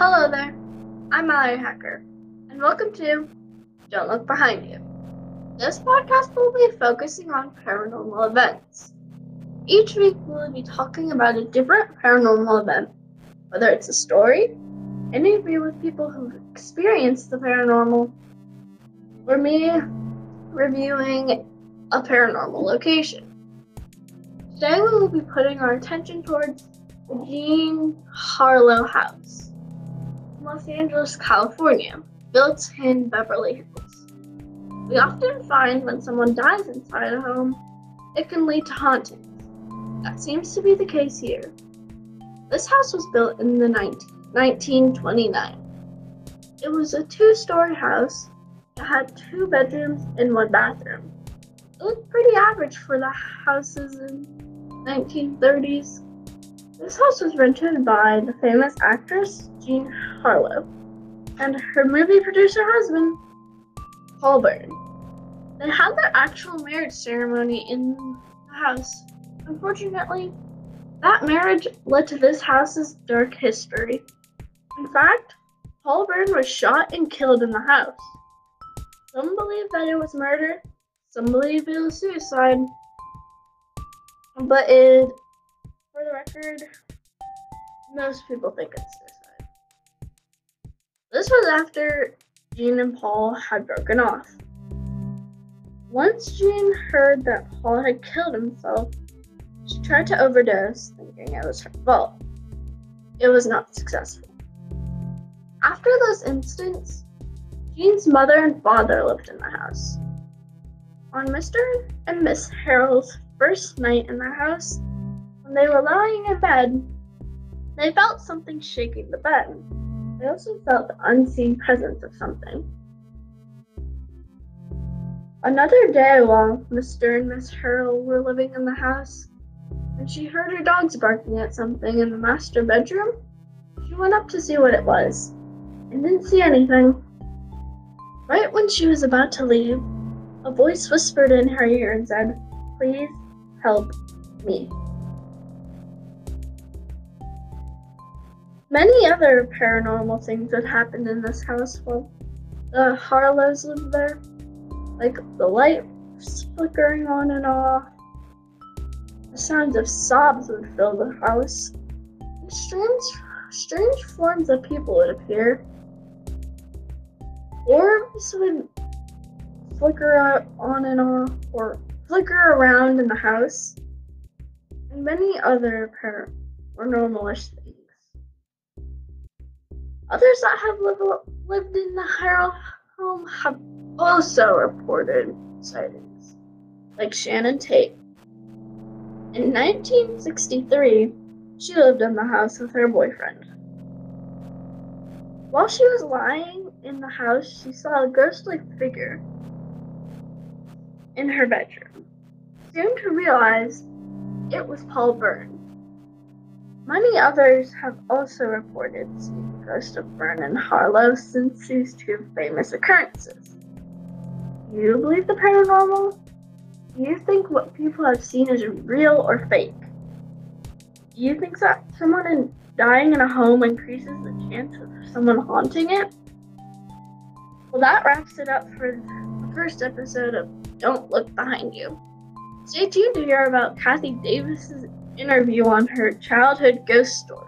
Hello there, I'm Mallory Hacker, and welcome to Don't Look Behind You. This podcast will be focusing on paranormal events. Each week we'll be talking about a different paranormal event, whether it's a story, an interview with people who've experienced the paranormal, or me reviewing a paranormal location. Today we will be putting our attention towards the Jean Harlow House, Los Angeles, California, built in Beverly Hills. We often find when someone dies inside a home, it can lead to hauntings. That seems to be the case here. This house was built in the 19, 1929. It was a two story house that had two bedrooms and one bathroom. It looked pretty average for the houses in 1930s. This house was rented by the famous actress Jean Harlow and her movie producer husband, Paul Bern. They had their actual marriage ceremony in the house. Unfortunately, that marriage led to this house's dark history. In fact, Paul Bern was shot and killed in the house. Some believe that it was murder, some believe it was suicide. But it, for the record, most people think it's suicide. This was after Jean and Paul had broken off. Once Jean heard that Paul had killed himself, she tried to overdose, thinking it was her fault. It was not successful. After those incidents, Jean's mother and father lived in the house. On Mr. and Miss Harrell's first night in the house, when they were lying in bed, they felt something shaking the bed. They also felt the unseen presence of something. Another day while Mr. and Miss Harrell were living in the house, when she heard her dogs barking at something in the master bedroom, she went up to see what it was and didn't see anything. Right when she was about to leave, a voice whispered in her ear and said, Please help me. Many other paranormal things had happened in this house while the Harlows lived there, like the lights flickering on and off. The sounds of sobs would fill the house. Strange, strange forms of people would appear. Orbs would flicker out on and off, or flicker around in the house, and many other paranormalish. Others that have lived, in the Harrow home have also reported sightings, like Sharon Tate. In 1963, she lived in the house with her boyfriend. While she was lying in the house, she saw a ghostly figure in her bedroom. Soon to realize it was Paul Bern. Many others have also reported seeing ghost of Vernon Harlow since these two famous occurrences. You believe the paranormal? Do you think what people have seen is real or fake? Do you think that someone in, dying in a home increases the chance of someone haunting it? Well, that wraps it up for the first episode of Don't Look Behind You. Stay tuned to hear about Kathy Davis's interview on her childhood ghost story.